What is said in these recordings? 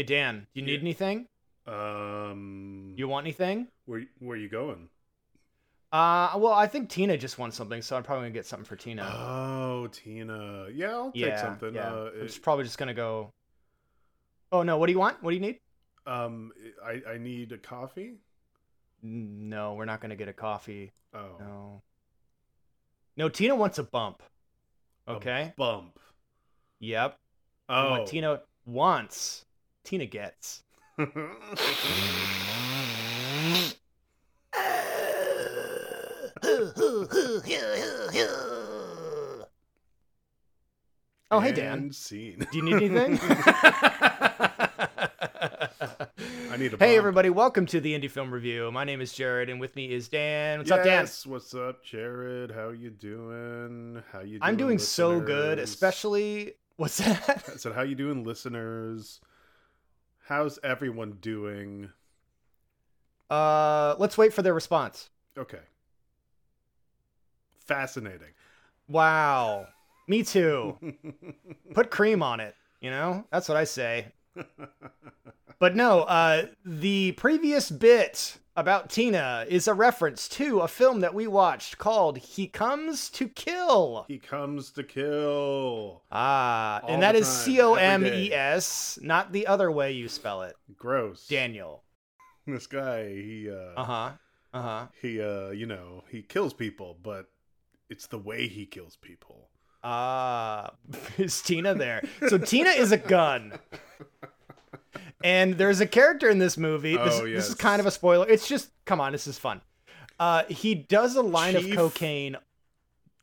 Hey, Dan, do you need Yeah. anything? Um, You want anything? where where you going? Uh, well, I think Tina just wants something, so I'm probably gonna get something for Tina. Oh, Tina. Yeah, I'll take something. yeah. Uh, I'm it- probably just gonna go. Oh no, what do you want? What do you need? um, I I need a coffee. No, we're not gonna get a coffee. Oh, No. No, Tina wants a bump. a Okay. bump. Yep. Oh, What Tina wants, Tina gets. Oh, hey Dan. Scene. Do you need anything? I need a Hey bump. everybody, welcome to the Indie Film Review. My name is Jared, and with me is Dan. What's up, Dan? Yes, What's up, Jared? How you doing? How you? doing I'm doing so good, especially what's that? I said, how you doing, listeners? How's everyone doing? Uh, let's wait for their response. Okay. Fascinating. Wow, me too. Put cream on it. You know, that's what I say. But no, uh, the previous bit about Tina is a reference to a film that we watched called "He Comes to Kill." he comes to kill. Ah, All and that is C O M E. S, not the other way you spell it. Gross. Daniel. This guy, he uh, Uh huh. Uh huh. he uh, you know, he kills people, but it's the way he kills people. Ah, is Tina there? So Tina is a gun. And there's a character in this movie. This, Oh, this is kind of a spoiler. It's just, come on, this is fun. Uh, he does a line Chief- of cocaine.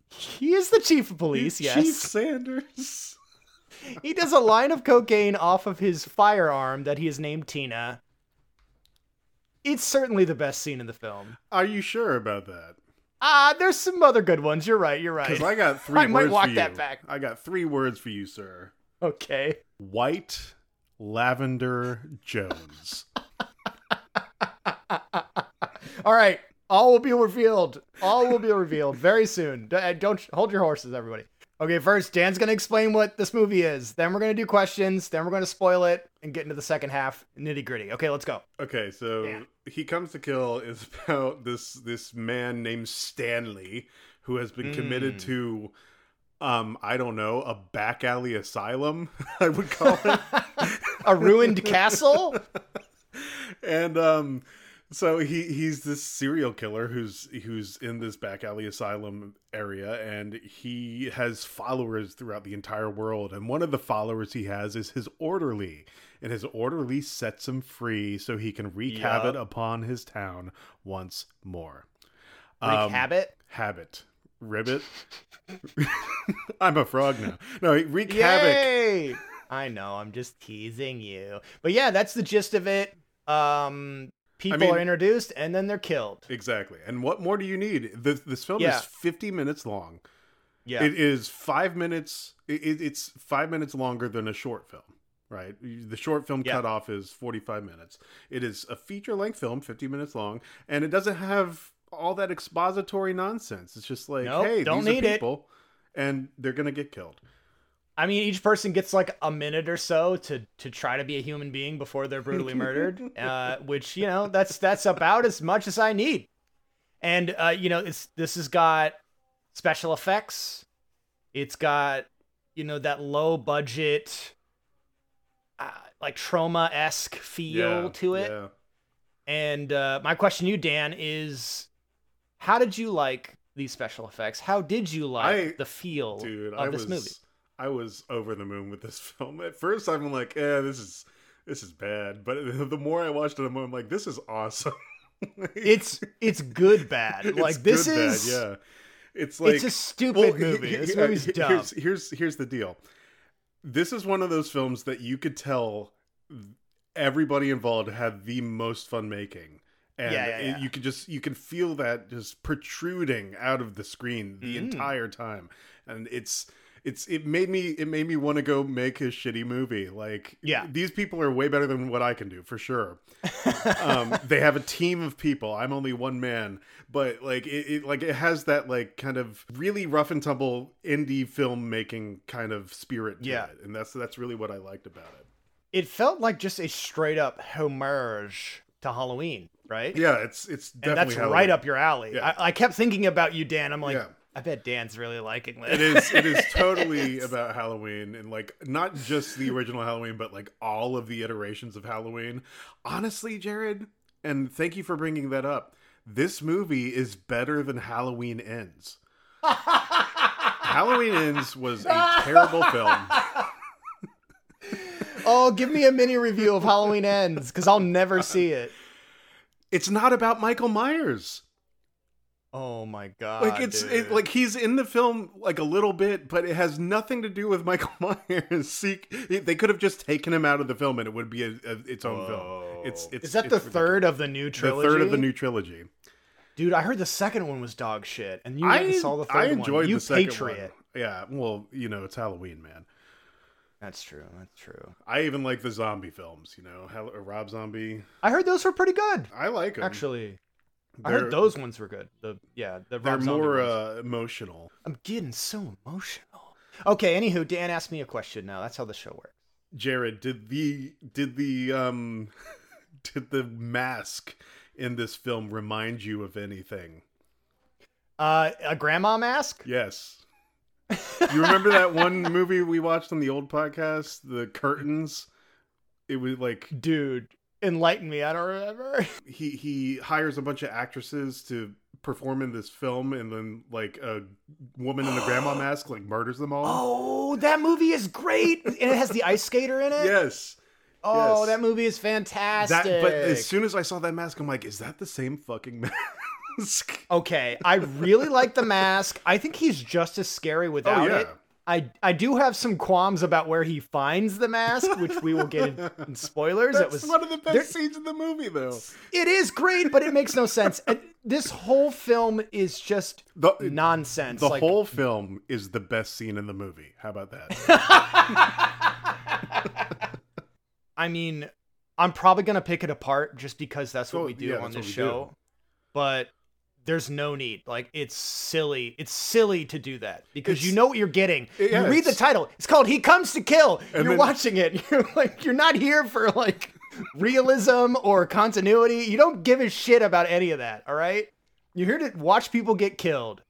He is the chief of police, yes. Chief Sanders. He does a line of cocaine off of his firearm that he has named Tina. It's certainly the best scene in the film. Are you sure about that? Ah, there's some other good ones. You're right. You're right. Because I got three I might walk that back. I got three words for you, sir. Okay. White Lavender Jones. All right. All will be revealed. All will be revealed very soon. Uh, Don't hold your horses, everybody. Okay, first, Dan's going to explain what this movie is. Then we're going to do questions. Then we're going to spoil it and get into the second half, nitty gritty. Okay, let's go. Okay, so Yeah. he comes to kill is about this this man named Stanley who has been committed Mm. to um I don't know a back alley asylum I would call it A ruined castle? and um so he he's this serial killer who's who's in this back alley asylum area and he has followers throughout the entire world and one of the followers he has is his orderly and his orderly sets him free so he can wreak Yup. havoc upon his town once more Wreak Um, habit? habit ribbit i'm a frog now no wreak havoc I know, I'm just teasing you. But yeah, that's the gist of it. Um, people mean- are introduced and then they're killed. exactly and what more do you need this, this film Yeah. is 50 minutes long Yeah. It is five minutes. It, it- it's five minutes longer than a short film, right? The short film Yeah. cutoff is 45 minutes. It is a feature length film, 50 minutes long, and it doesn't have all that expository nonsense. It's just like, Nope, hey, don't these need are it. people, and they're gonna get killed. I mean, each person gets like a minute or so to to try to be a human being before they're brutally murdered. uh, which you know, that's that's about as much as I need. And uh, you know, it's this has got special effects. It's got you know that low budget, uh, like Troma esque feel Yeah, to it. Yeah. And uh, my question to you, Dan, is how did you like these special effects? How did you like I- the feel Dude, of I this was movie? I was over the moon with this film. At first, I'm like, yeah, this is this is bad. But the more I watched it, the more I'm like, this is awesome. It's it's good bad. It's like this good bad, is yeah. It's like it's a stupid Well, movie. This movie's dumb. Here's, here's here's the deal. This is one of those films that you could tell everybody involved had the most fun making. And Yeah, yeah, it- you can just you can feel that just protruding out of the screen the Mm. entire time. And it's it's it made me it made me want to go make a shitty movie. Like Yeah. these people are way better than what I can do for sure. um, they have a team of people. I'm only one man, but like it, it like it has that like kind of really rough and tumble indie filmmaking kind of spirit to Yeah. it, and that's that's really what I liked about it. it felt like just a straight up homage to Halloween, right? Yeah, it's it's and definitely that's Halloween. right up your alley. Yeah. I, I kept thinking about you, Dan. I'm like, Yeah. I bet Dan's really liking this. It is it is totally about Halloween and like not just the original Halloween, but like all of the iterations of Halloween. Honestly, Jared, and thank you for bringing that up. This movie is better than Halloween Ends. Halloween Ends was a terrible film. oh, give me a mini review of Halloween Ends because I'll never see it. It's not about Michael Myers. Oh my god! Like it's dude. it, like he's in the film like a little bit, but it has nothing to do with Michael Myers. See, they could have just taken him out of the film, and it would be a, a, its own film. It's, it's is that it's the ridiculous. third of the new trilogy? the third of the new trilogy? Dude, I heard the second one was dog shit, and you I saw the third I one. enjoyed You the second patriot. one. Yeah, well, you know, it's Halloween, man. That's true. That's true. I even like the zombie films. You know, Hell, Rob Zombie. I heard those were pretty good. I like them. Actually, I They're- heard those ones were good. The yeah, the They're Rob more uh, emotional. I'm getting so emotional. Okay, anywho, Dan asked me a question. Now that's how the show works. Jared, did the did the um did the mask in this film remind you of anything? Uh, a grandma mask. Yes. You remember that one movie we watched on the old podcast, The Curtains? It was like Dude, enlighten me. I don't remember. he he hires a bunch of actresses to perform in this film and then like a woman in a grandma mask like murders them all. Oh, that movie is great, and it has the ice skater in it. Yes. Oh, yes. that movie is fantastic. That but as soon as I saw that mask I'm like, is that the same fucking mask? okay, I really like the mask. I think he's just as scary oh, without Oh, yeah. it. I I do have some qualms about where he finds the mask, which we will get in, in spoilers. That's it was one of the best scenes in the movie though. It is great, but it makes no sense. And this whole film is just The, nonsense. the like, whole film is the best scene in the movie. How about that? I mean, I'm probably gonna pick it apart just because that's what Oh, we do yeah, on this show. But there's no need. Like it's silly. It's silly to do that because you know what you're getting. Yeah, you read the title. It's called "He Comes to Kill." You're then- watching it. You're like, you're not here for like realism or continuity. You don't give a shit about any of that. All right. You're here to watch people get killed,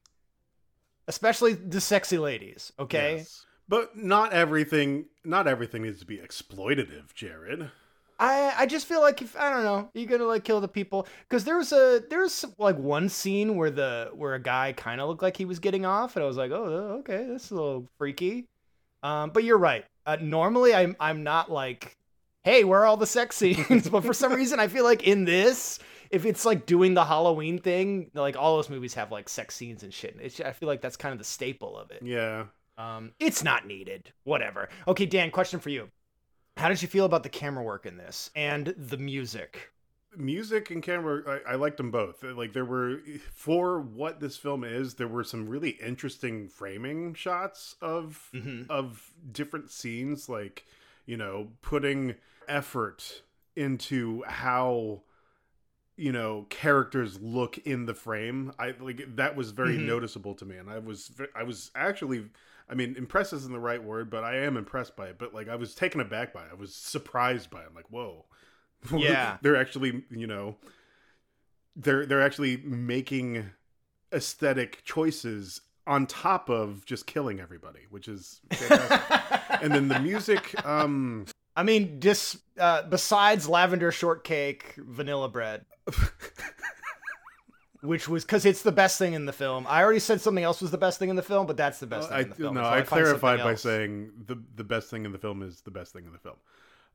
especially the sexy ladies. Okay. Yes. But not everything not everything needs to be exploitative, Jared. I I just feel like if I don't know, you're gonna like kill the people because there was a there was like one scene where the where a guy kind of looked like he was getting off, and I was like, oh okay, this is a little freaky. Um, but you're right. Uh, normally I'm I'm not like, hey, where are all the sex scenes? but for some reason I feel like in this, if it's like doing the Halloween thing, like all those movies have like sex scenes and shit. It's, I feel like that's kind of the staple of it. Yeah. Um, it's not needed. Whatever. Okay, Dan, question for you. How did you feel about the camera work in this and the music? Music and camera I, I liked them both. Like there were for what this film is, there were some really interesting framing shots of Mhm. of different scenes like, you know, putting effort into how you know characters look in the frame i like that was very Mhm. noticeable to me and i was i was actually i mean impressed isn't the right word but i am impressed by it. But like i was taken aback by it. I was surprised by it. I'm like whoa. Yeah. they're actually you know they're they're actually making aesthetic choices on top of just killing everybody which is fantastic. And then the music um I mean, just uh, besides lavender shortcake, vanilla bread, which was because it's the best thing in the film. I already said something else was the best thing in the film, but that's the best thing I, in the film. no, until I find clarified by saying the the best thing in the film is the best thing in the film.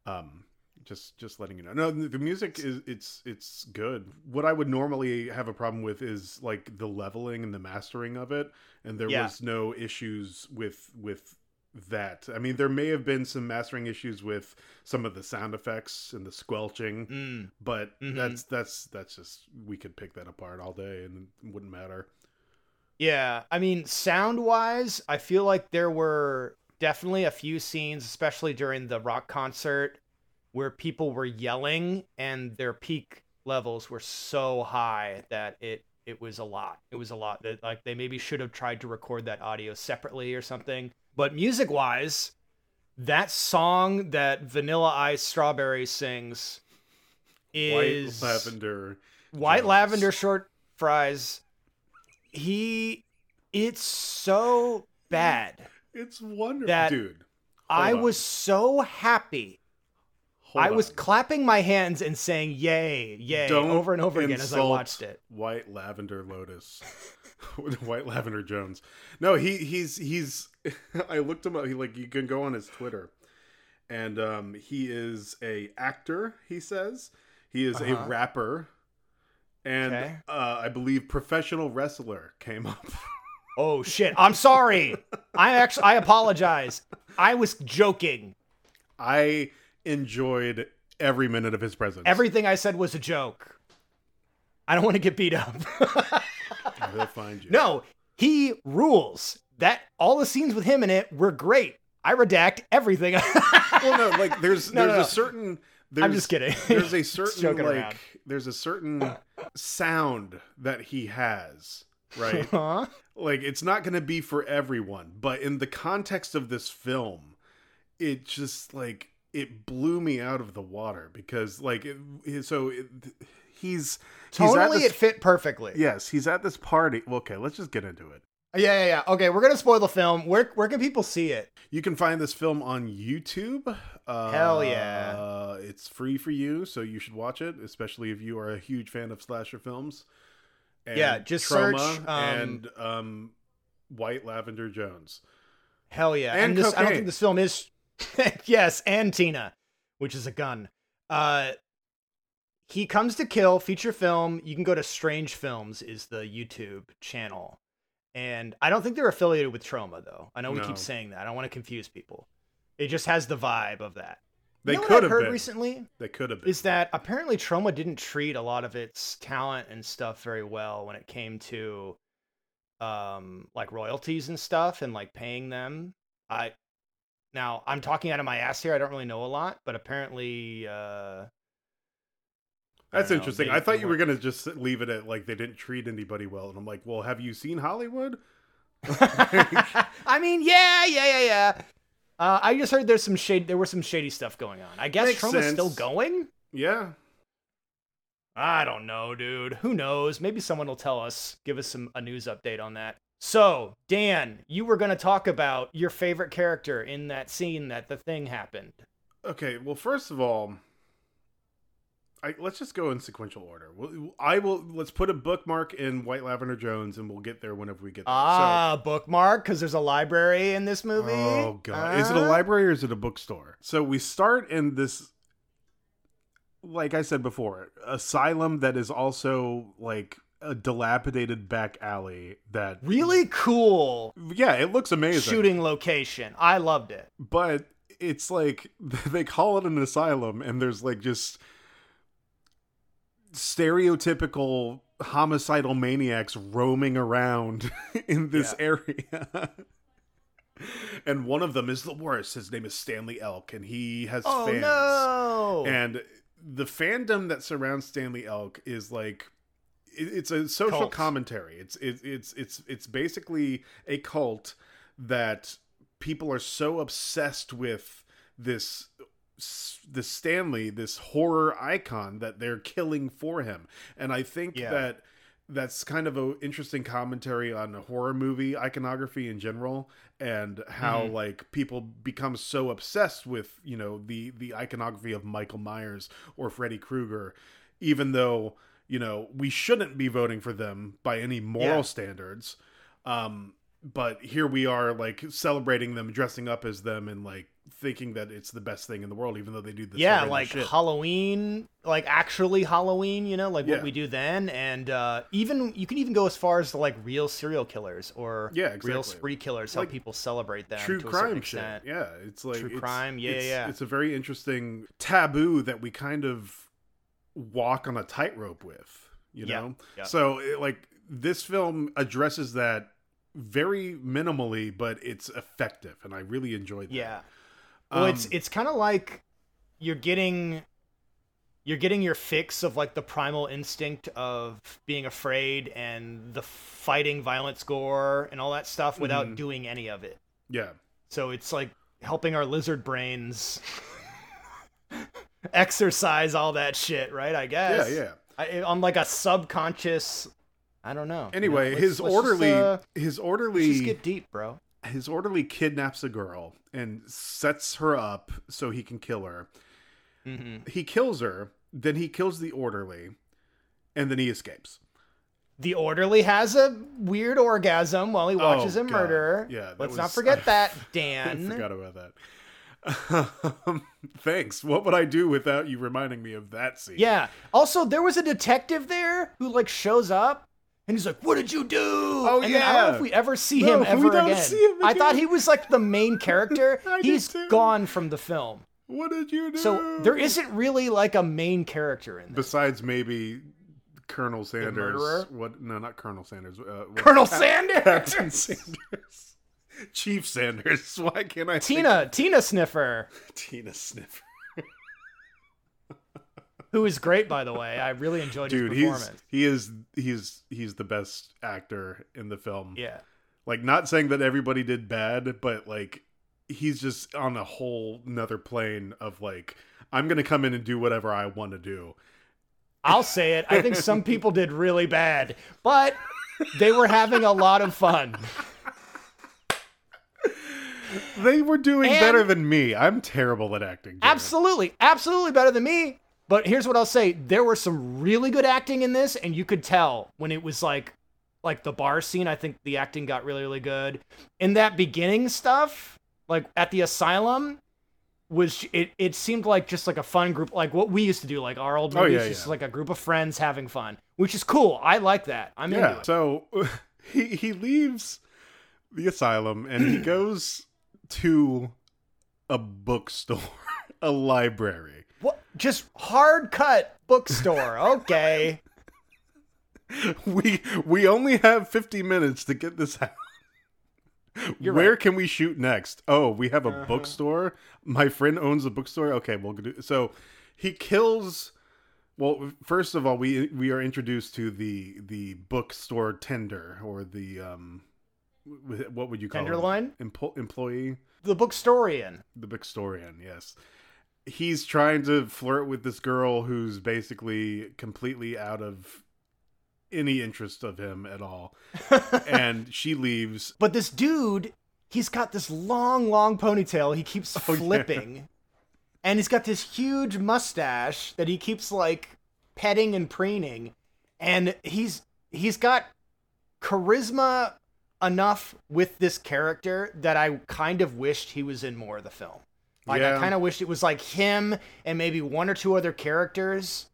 Um, just just letting you know. No, the music is it's it's good. What I would normally have a problem with is like the leveling and the mastering of it, and there Yeah. was no issues with with that. I mean, there may have been some mastering issues with some of the sound effects and the squelching, Mm. but Mhm. that's that's that's just we could pick that apart all day and it wouldn't matter. Yeah, I mean, sound wise, I feel like there were definitely a few scenes, especially during the rock concert, where people were yelling and their peak levels were so high that it it was a lot. It was a lot that like they maybe should have tried to record that audio separately or something. But music wise, that song that Vanilla Ice Strawberry sings is White lavender. White Jones. lavender short fries. He, it's so bad. It's wonderful, dude. I on. was so happy. Hold I was clapping my hands and saying "Yay, yay" Don't over and over again as I watched it. White Lavender Lotus. White Lavender Jones. No, he he's he's I looked him up. He like you can go on his Twitter. And um he is a actor, he says. He is a Uh-huh. rapper. And Okay. uh I believe professional wrestler came up. Oh shit! I'm sorry. I actually I apologize. I was joking. I enjoyed every minute of his presence. Everything I said was a joke. I don't want to get beat up. They'll find you. no, he rules. That all the scenes with him in it were great. I redact everything. well no like there's No, there's no, no. a certain there's, I'm just kidding. there's a certain like around. there's a certain sound that he has right Huh? like it's not going to be for everyone but in the context of this film it just like it blew me out of the water because like it, so it, he's he's Totally, this, it fit perfectly. yes he's at this party well, okay let's just get into it yeah, yeah, yeah. Okay, we're gonna spoil the film. Where where can people see it? You can find this film on YouTube. Uh, Hell yeah. It's free for you, so you should watch it, especially if you are a huge fan of slasher films. And Yeah, just Troma search, um, and um, White Lavender Jones. Hell yeah! And this, I don't think this film is. yes, and Tina, which is a gun. Uh, he comes to kill feature film. You can go to Strange Films is the YouTube channel, and I don't think they're affiliated with Troma though. I know we No. keep saying that. I don't want to confuse people. It just has the vibe of that. They you know could have heard been. recently They could have been. is that apparently Troma didn't treat a lot of its talent and stuff very well when it came to um like royalties and stuff and like paying them. I now I'm talking out of my ass here. I don't really know a lot, but apparently uh That's know, interesting. I thought you were gonna just leave it at like they didn't treat anybody well, and I'm like, well, have you seen Hollywood? I mean, yeah, yeah, yeah, yeah. Uh, I just heard there's some shade. There was some shady stuff going on. I guess Makes Troma's still going. Yeah, I don't know, dude. Who knows? Maybe someone will tell us, give us some a news update on that. So, Dan, you were going to talk about your favorite character in that scene that the thing happened. Okay, well, first of all, I, let's just go in sequential order. I will. Let's put a bookmark in White Lavender Jones, and we'll get there whenever we get there. Ah, bookmark because there's a library in this movie. oh god, is it a library or is it a bookstore? So we start in this, like I said before, asylum that is also like a dilapidated back alley. That Really cool yeah, it looks amazing. shooting location. I loved it. but it's like they call it an asylum and there's like just stereotypical homicidal maniacs roaming around in this area and one of them is the worst his name is stanley elk and he has Oh fans no! and the fandom that surrounds stanley elk is like it's a social Cult. commentary it's it, it's it's it's basically a cult that people are so obsessed with this this Stanley, this horror icon that they're killing for him. And I think Yeah. that that's kind of an interesting commentary on horror movie iconography in general and how Mhm. like people become so obsessed with, you know, the the iconography of Michael Myers or Freddy Krueger even though, you know, we shouldn't be voting for them by any moral Yeah. standards. Um but here we are like celebrating them dressing up as them and like thinking that it's the best thing in the world even though they do this yeah, like shit. Halloween, like actually Halloween, you know, like Yeah. what we do then, and uh, even you can even go as far as to like real serial killers or Yeah, real spree killers, how people celebrate them true crime shit yeah it's like True it's- crime, yeah, it's, yeah. it's a very interesting taboo that we kind of walk on a tightrope with you Yeah, know yeah. so it, like this film addresses that very minimally but it's effective and i really enjoyed that Yeah. Well, it's Um, it's kind of like you're getting you're getting your fix of like the primal instinct of being afraid and the fighting violence gore and all that stuff without Mhm. doing any of it. yeah So it's like helping our lizard brains exercise all that shit, right? I guess. Yeah, yeah. I, on like a subconscious. I don't know. Anyway, You know, let's- his let's just, orderly, uh, his let's orderly, just get deep, bro. his orderly kidnaps a girl and sets her up so he can kill her. hmm He kills her, then he kills the orderly, and then he escapes. The orderly has a weird orgasm while he watches Oh, him God. murder. Yeah, let's not forget I- that, I Dan. forgot about that. Thanks. What would I do without you reminding me of that scene? Yeah. Also, there was a detective there who like shows up and he's like, "What did you do?" Oh, and then I don't know if we ever see No, him ever again. see him I thought he was like the main character. He's gone from the film. What did you do? So there isn't really like a main character in this. Besides maybe Colonel Sanders. What? No, not Colonel Sanders. Uh, Colonel Sanders. Captain Sanders. Chief Sanders. Why can't I? think- Tina, Tina Sniffer, Tina Sniffer. who is great by the way. I really enjoyed Dude, his performance. he is he's he's the best actor in the film. Yeah. Like not saying that everybody did bad, but like he's just on a whole nother plane of like I'm gonna come in and do whatever I want to do. I'll say it. I think some people did really bad, but they were having a lot of fun. They were doing And- better than me. I'm terrible at acting. Jared. Absolutely, absolutely better than me. But here's what I'll say: there were some really good acting in this, and you could tell when it was like, like the bar scene. I think the acting got really, really good. In that beginning stuff, like at the asylum, was it? It seemed like just like a fun group, like what we used to do, like our old Oh, movies, yeah, just yeah. like a group of friends having fun, which is cool. I like that. I'm into it. So he he leaves the asylum and he goes to a bookstore, a library. What? Just hard cut bookstore. Okay. We we only have 50 minutes to get this out. You're Where right. can we shoot next? Oh, we have a Uh-huh. bookstore. My friend owns a bookstore. Okay, we'll do. So he kills. Well, first of all, we we are introduced to the the bookstore tender or the um, what would you call Tenderloin? Empo- employee, The bookstorian. the bookstorian. Yes, he's trying to flirt with this girl who's basically completely out of any interest of him at all, and she leaves. But this dude, he's got this long, long ponytail. He keeps Oh, yeah. flipping. And he's got this huge mustache that he keeps like petting and preening. And he's he's got charisma enough with this character that I kind of wished he was in more of the film. Like I kind of wished it was like him and maybe one or two other characters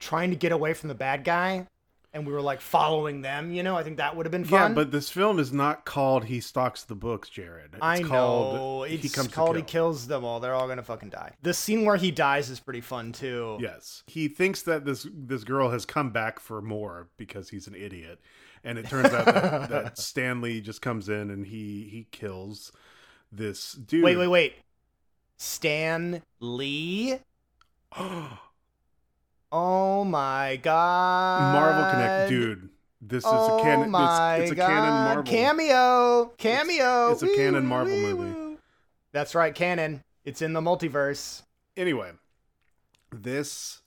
trying to get away from the bad guy and we were like following them, you know? I think that would have been fun. Yeah, but this film is not called "He Stalks the Books," Jared. It's I know. called It's "He Comes called to He Kills Them All. They're all gonna fucking die. The scene where he dies is pretty fun too. Yes, he thinks that this this girl has come back for more because he's an idiot, and it turns out that, that Stanley just comes in and he he kills this dude. Wait, wait, wait. Stan Lee? Oh my god. Marvel Connect, dude. This is oh a canon. my It's, it's a god. canon Marvel. Cameo. Cameo. it's a Wee, canon Marvel wee, movie. That's right, canon. It's in the multiverse. Anyway, this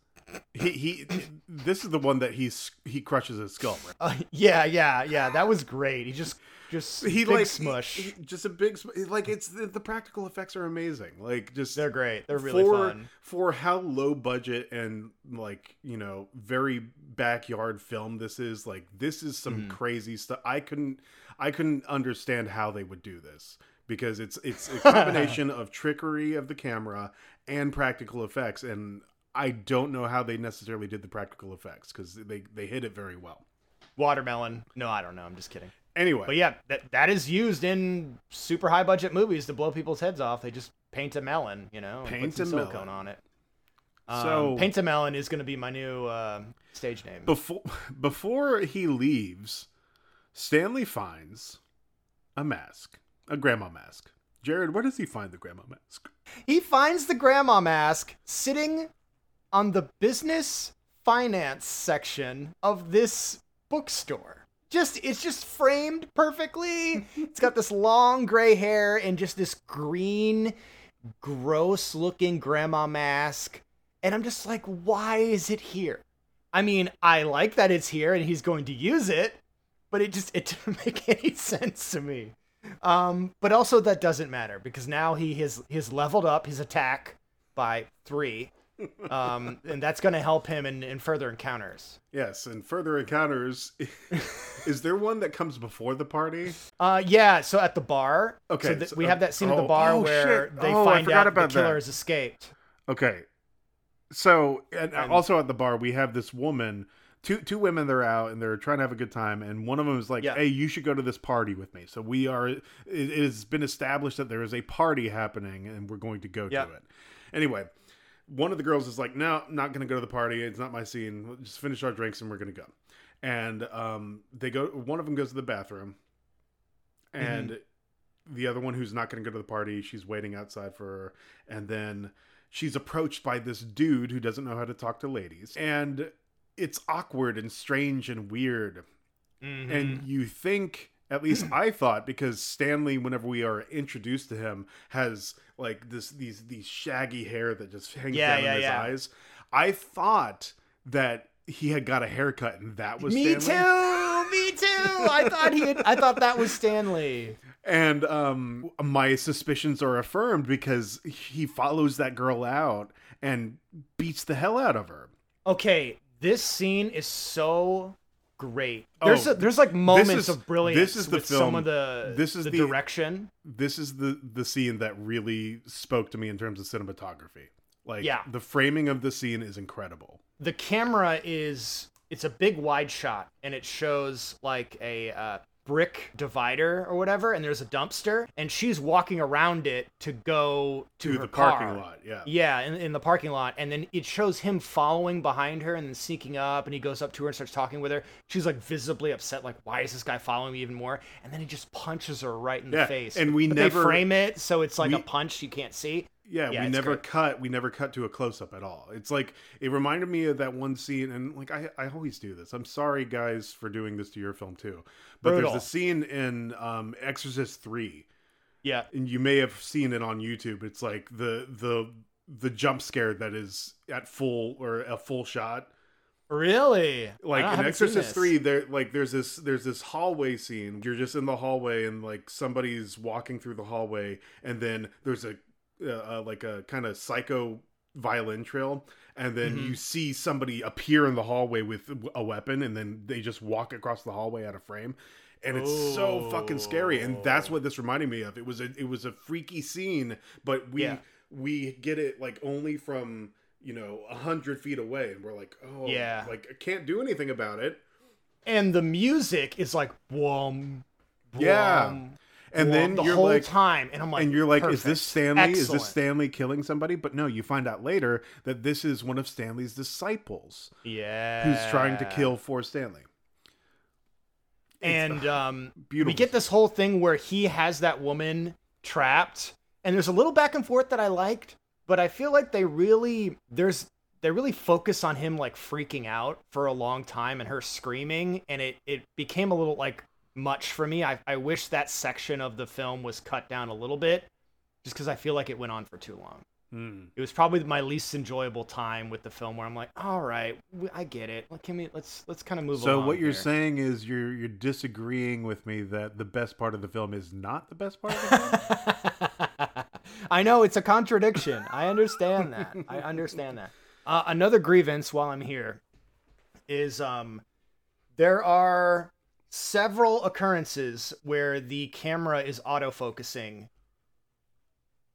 he he this is the one that he's he crushes his skull. Right? Uh, yeah, yeah, yeah. That was great. He just just He big like smush. he- just a big sm- like it's the, the practical effects are amazing. Like just They're great. They're really for, fun. for how low budget and like you know very backyard film this is like this is some Mhm. crazy stuff i couldn't i couldn't understand how they would do this because it's it's a combination of trickery of the camera and practical effects and i don't know how they necessarily did the practical effects because they they hit it very well Watermelon. No, I don't know. I'm just kidding. anyway But yeah, that that is used in super high budget movies to blow people's heads off. They just paint a melon, you know, Paint some a silicone melon. on it. Um, So- paint a melon is going to be my new uh, stage name. before before he leaves stanley finds a mask a grandma mask jared where does he find the grandma mask he finds the grandma mask sitting on the business finance section of this bookstore. just it's just framed perfectly. It's got this long gray hair and just this green, gross looking grandma mask. And I'm just like, why is it here? I mean, I like that it's here and he's going to use it, but it just it didn't make any sense to me. Um, but also that doesn't matter because now he has he's leveled up his attack by three. Um, and that's going to help him in, in further encounters. Yes, and further encounters. is there one that comes before the party? Uh, yeah. So at the bar. Okay, So th- so- we have that scene at the oh, bar oh, where shit. they Oh, find out about the killer that. has escaped. Okay. So, and, And- also at the bar, we have this woman. Two two women. They're out and they're trying to have a good time, and one of them is like, Yeah. "Hey, you should go to this party with me." So we are. It, it has been established that there is a party happening, and we're going to go Yeah. to it. Anyway, one of the girls is like, "No, I'm not going to go to the party. It's not my scene. We'll just finish our drinks and we're going to go." And um, they go. One of them goes to the bathroom, and the other one who's not going to go to the party, she's waiting outside for her, and then she's approached by this dude who doesn't know how to talk to ladies, and it's awkward and strange and weird. Mm-hmm. And you think, at least I thought, because Stanley, whenever we are introduced to him, has like this these these shaggy hair that just hangs Yeah, down yeah, in his yeah. eyes. I thought that he had got a haircut and that was Me Stanley. too. Me too. I thought he. Had, I thought that was Stanley. And um, my suspicions are affirmed because he follows that girl out and beats the hell out of her. Okay, this scene is so great. There's Oh, a, there's like moments is- of brilliance. this is the with some of the this is the, the- direction. This is the the scene that really spoke to me in terms of cinematography. Like Yeah. the framing of the scene is incredible. the camera is it's a big wide shot and it shows like a uh, brick divider or whatever and there's a dumpster and she's walking around it to go to, To the parking car. lot, yeah. yeah in, in the parking lot and then it shows him following behind her and then sneaking up and he goes up to her and starts talking with her she's like visibly upset like why is this guy following me even more and then he just punches her right in Yeah, the face and we But never- they frame it so it's like we- a punch you can't see Yeah, Yeah, we never great. cut. We never cut to a close up at all. It's like it reminded me of that one scene, and like I, I always do this. I'm sorry, guys, for doing this to your film too. But Brutal. there's a scene in um, Exorcist Three, yeah and you may have seen it on YouTube. It's like the the the jump scare that is at full or a full shot. really Like in Exorcist. Three, there like there's this there's this hallway scene. You're just in the hallway, and like somebody's walking through the hallway, and then there's a uh, uh, like a kind of psycho violin trail, and then Mhm. you see somebody appear in the hallway with a weapon, and then they just walk across the hallway out of frame. And it's so fucking scary, and that's what this reminded me of. It was a it was a freaky scene, but we Yeah. we get it like only from you know a hundred feet away, and we're like, oh, Yeah. like I can't do anything about it. and the music is like boom, Yeah. And then the you're whole like, time, and I'm like, and you're like, is this Stanley? Is Excellent. this Stanley killing somebody? But no, you find out later that this is one of Stanley's disciples Yeah, who's trying to kill for Stanley. And um, Beautiful. we get this whole thing where he has that woman trapped, and there's a little back and forth that I liked, but I feel like they really there's they really focus on him like freaking out for a long time and her screaming, and it it became a little like much for me. I I wish that section of the film was cut down a little bit, just because I feel like it went on for too long. Hmm. it was probably my least enjoyable time with the film where I'm like, "All right, I get it. Can we let's let's kind of move on. So what you're here." saying is you're you're disagreeing with me that the best part of the film is not the best part of the film. I know it's a contradiction. I understand that. I understand that. Uh, another grievance while I'm here is um there are several occurrences where the camera is autofocusing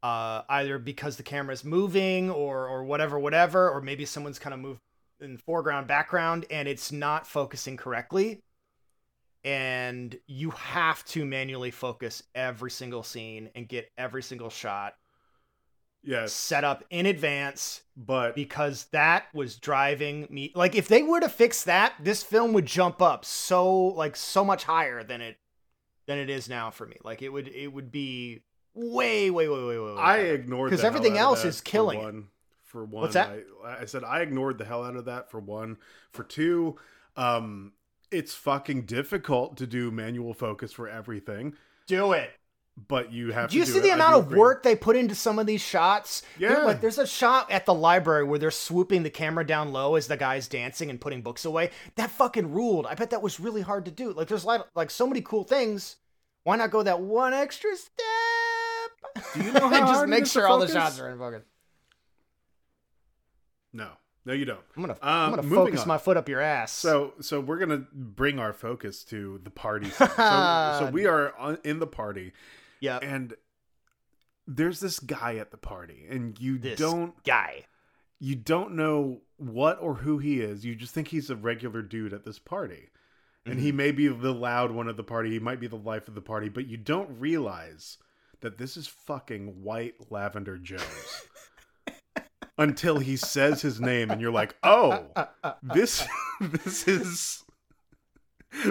uh either because the camera is moving or or whatever whatever or maybe someone's kind of moved in foreground background and it's not focusing correctly. And you have to manually focus every single scene and get every single shot yes, set up in advance but because that was driving me like if they were to fix that this film would jump up so like so much higher than it than it is now for me like it would it would be way way way way way, way I ignored 'Cause the hell everything else is for killing it. one. For one, What's that? I, I said I ignored the hell out of that for one. For two, um, it's fucking difficult to do manual focus for everything, Do it. But you have Do you to see it. the I amount of work they put into some of these shots? There- Yeah. like there's a shot at the library where they're swooping the camera down low as the guy's dancing and putting books away. That fucking ruled. I bet that was really hard to do. Like there's like, like so many cool things. Why not go that one extra step? Do you know how and just hard it make sure all the shots are in focus. No, no, you don't. I'm gonna Um, I'm gonna focus on. my foot up your ass. So, so we're gonna bring our focus to the party. so, so we are on, in the party, yeah, and there's this guy at the party, and you this don't guy. you don't know what or who he is. You just think he's a regular dude at this party. And he mm-hmm. may be the loud one of the party. He might be the life of the party, but you don't realize that this is fucking White Lavender Jones. Until he says his name and you're like, "Oh, this this is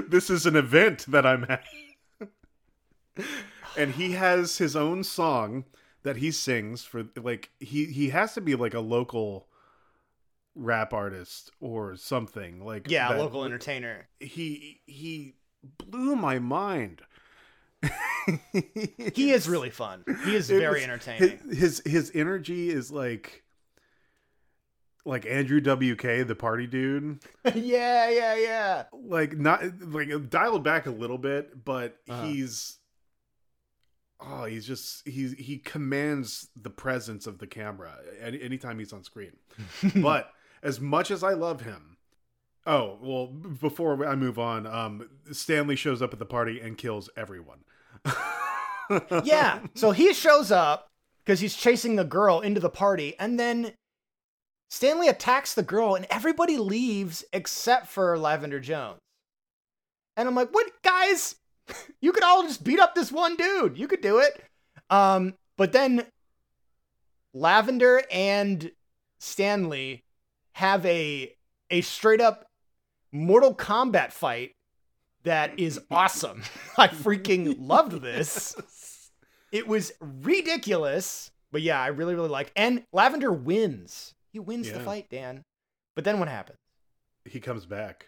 this is an event that I'm at." and he has his own song that he sings for like he he has to be like a local rap artist or something like Yeah, that- local entertainer. he he blew my mind He is really fun. He is It very was- entertaining. his, his his energy is like like andrew wk the party dude yeah, yeah, yeah. like not like dialed back a little bit but Uh-huh. he's oh he's just he's he commands the presence of the camera any, anytime he's on screen but as much as i love him oh well before i move on um stanley shows up at the party and kills everyone yeah. So he shows up because he's chasing the girl into the party, and then Stanley attacks the girl, and everybody leaves except for Lavender Jones. And I'm like, what, guys? You could all just beat up this one dude. You could do it. Um, but then Lavender and Stanley have a a straight up Mortal Kombat fight that is awesome. I freaking loved this. It was ridiculous, but yeah, I really really like. And Lavender wins. He wins the fight, Dan. But then what happens? he comes back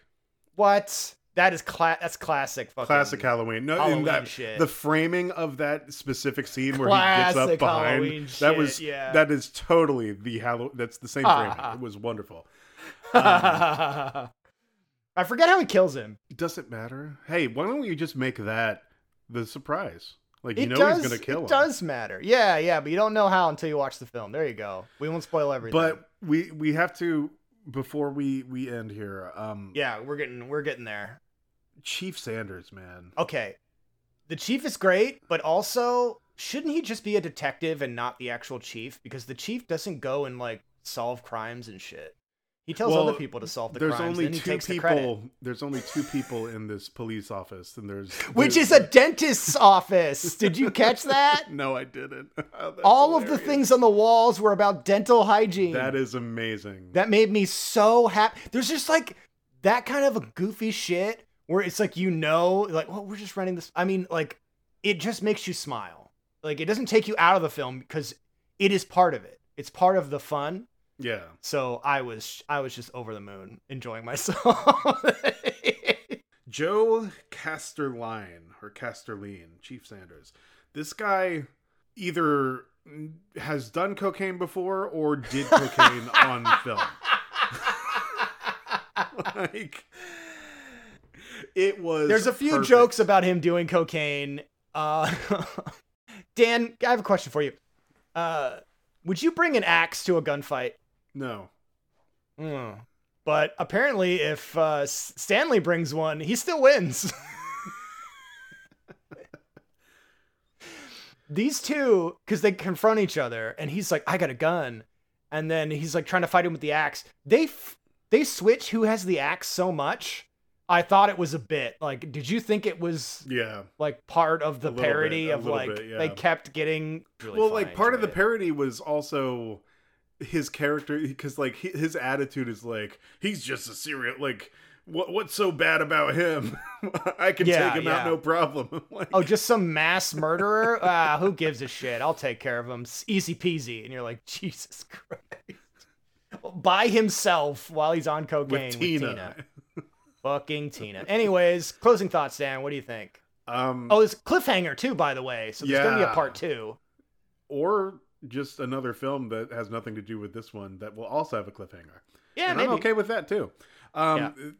What? That is cla- that's classic fucking classic halloween no Halloween that, shit. the framing of that specific scene where he gets up behind Halloween that shit, was yeah. that is totally the Halloween. That's the same framing. it was wonderful. I forget how he kills him. Does it matter? Hey, why don't you just make that the surprise? Like you it know does, he's gonna kill it him. It does matter. Yeah, yeah, but you don't know how until you watch the film. There you go. We won't spoil everything. But we we have to before we we end here. Um, yeah, we're getting we're getting there. Chief Sanders, man. Okay. The chief is great, but also shouldn't he just be a detective and not the actual chief? Because the chief doesn't go and like solve crimes and shit. He tells Well, other people to solve the there's crimes. only two takes the credit. people. There's only two people in this police office, and there's Which is a dentist's office. Did you catch that? no, I didn't. Oh, All of the things on the walls were about dental hygiene. That is amazing. That made me so happy. There's just like that kind of a goofy shit where it's like you know, like, well, we're just running this. I mean, like, it just makes you smile. Like, it doesn't take you out of the film because it is part of it. It's part of the fun. yeah. So I was, I was just over the moon, enjoying myself. Joe Casterline or Casterline, Chief Sanders. This guy either has done cocaine before or did cocaine on film. like it was There's a few perfect. jokes about him doing cocaine. Uh, Dan, I have a question for you. Uh, would you bring an axe to a gunfight? No. Hmm. But apparently, if uh, Stanley brings one, he still wins. These two, because they confront each other, and he's like, "I got a gun," and then he's like trying to fight him with the axe. They f- they switch who has the axe so much. I thought it was a bit. Like, did you think it was Yeah. like part of the little bit, parody of like bit, yeah. they kept getting really well, like part of the parody was also his character because like his attitude is like he's just a serial like what what's so bad about him? I can Yeah, take him out no problem. like, Oh, just some mass murderer? ah, who gives a shit? I'll take care of him. It's easy peasy. And you're like, Jesus Christ. By himself while he's on cocaine with with Tina. Fucking Tina. Anyways, closing thoughts, Dan. What do you think? Um, Oh, it's cliffhanger too, by the way. So there's gonna be a part two. or just another film that has nothing to do with this one that will also have a cliffhanger. Yeah, and maybe. I'm okay with that too. Um,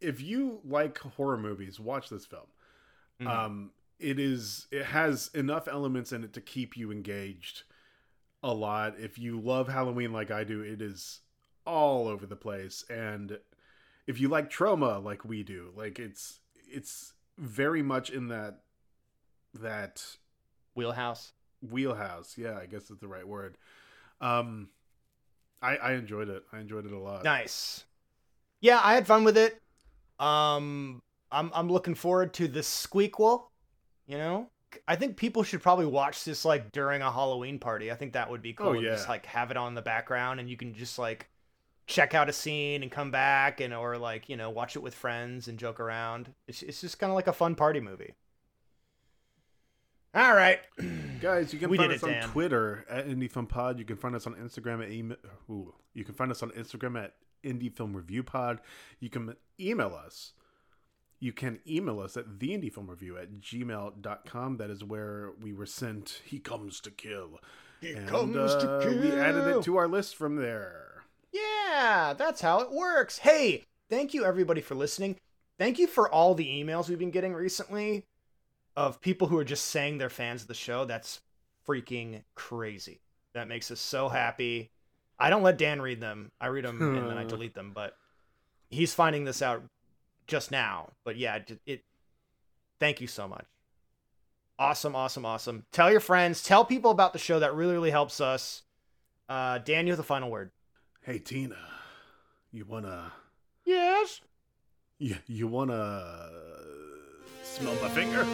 If you like horror movies, watch this film. Mhm. Um, it is it has enough elements in it to keep you engaged a lot. If you love Halloween like I do, it is all over the place. And if you like Troma like we do, like it's it's very much in that that Wheelhouse. wheelhouse. Yeah, I guess that's the right word. Um, I I enjoyed it. I enjoyed it a lot. Nice. Yeah, I had fun with it. Um, I'm I'm looking forward to the squeakquel. You know, I think people should probably watch this like during a Halloween party. I think that would be cool. Oh, to Just like have it on the background, and you can just like check out a scene and come back, and or like you know watch it with friends and joke around. It's it's just kind of like a fun party movie. All right. Guys, you can We find us it, on Dan. Twitter at Indie Film Pod. You can find us on Instagram at email. Ooh, you can find us on Instagram at Indie Film Review Pod. You can email us. You can email us at the Indie Film Review at gmail.com. That is where we were sent. He comes to kill. He And, comes to kill We added it to our list from there. Yeah, that's how it works. Hey, thank you everybody for listening. Thank you for all the emails we've been getting recently of people who are just saying they're fans of the show. That's freaking crazy. That makes us so happy. I don't let Dan read them. I read them and then I delete them, but he's finding this out just now. But yeah, it, it thank you so much. Awesome, awesome, awesome. Tell your friends, tell people about the show. That really, really helps us. Uh, Dan, you have the final word. Hey, Tina, you wanna. Yes. You, you wanna. smell my finger?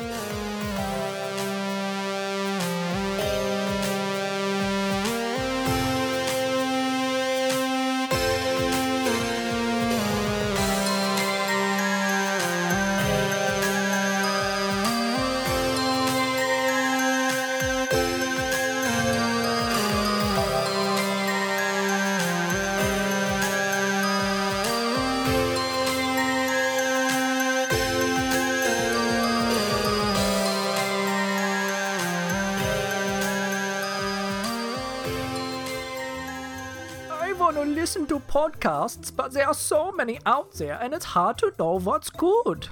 Listen to podcasts, but there are so many out there and it's hard to know what's good.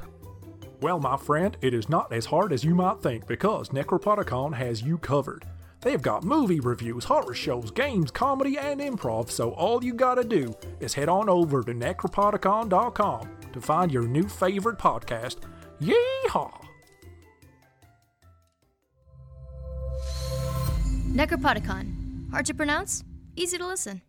Well, my friend, it is not as hard as you might think because Necropodicon has you covered. They've got movie reviews, horror shows, games, comedy, and improv, so all you gotta do is head on over to necropodicon.com to find your new favorite podcast. Yeehaw! Necropodicon. Hard to pronounce, easy to listen.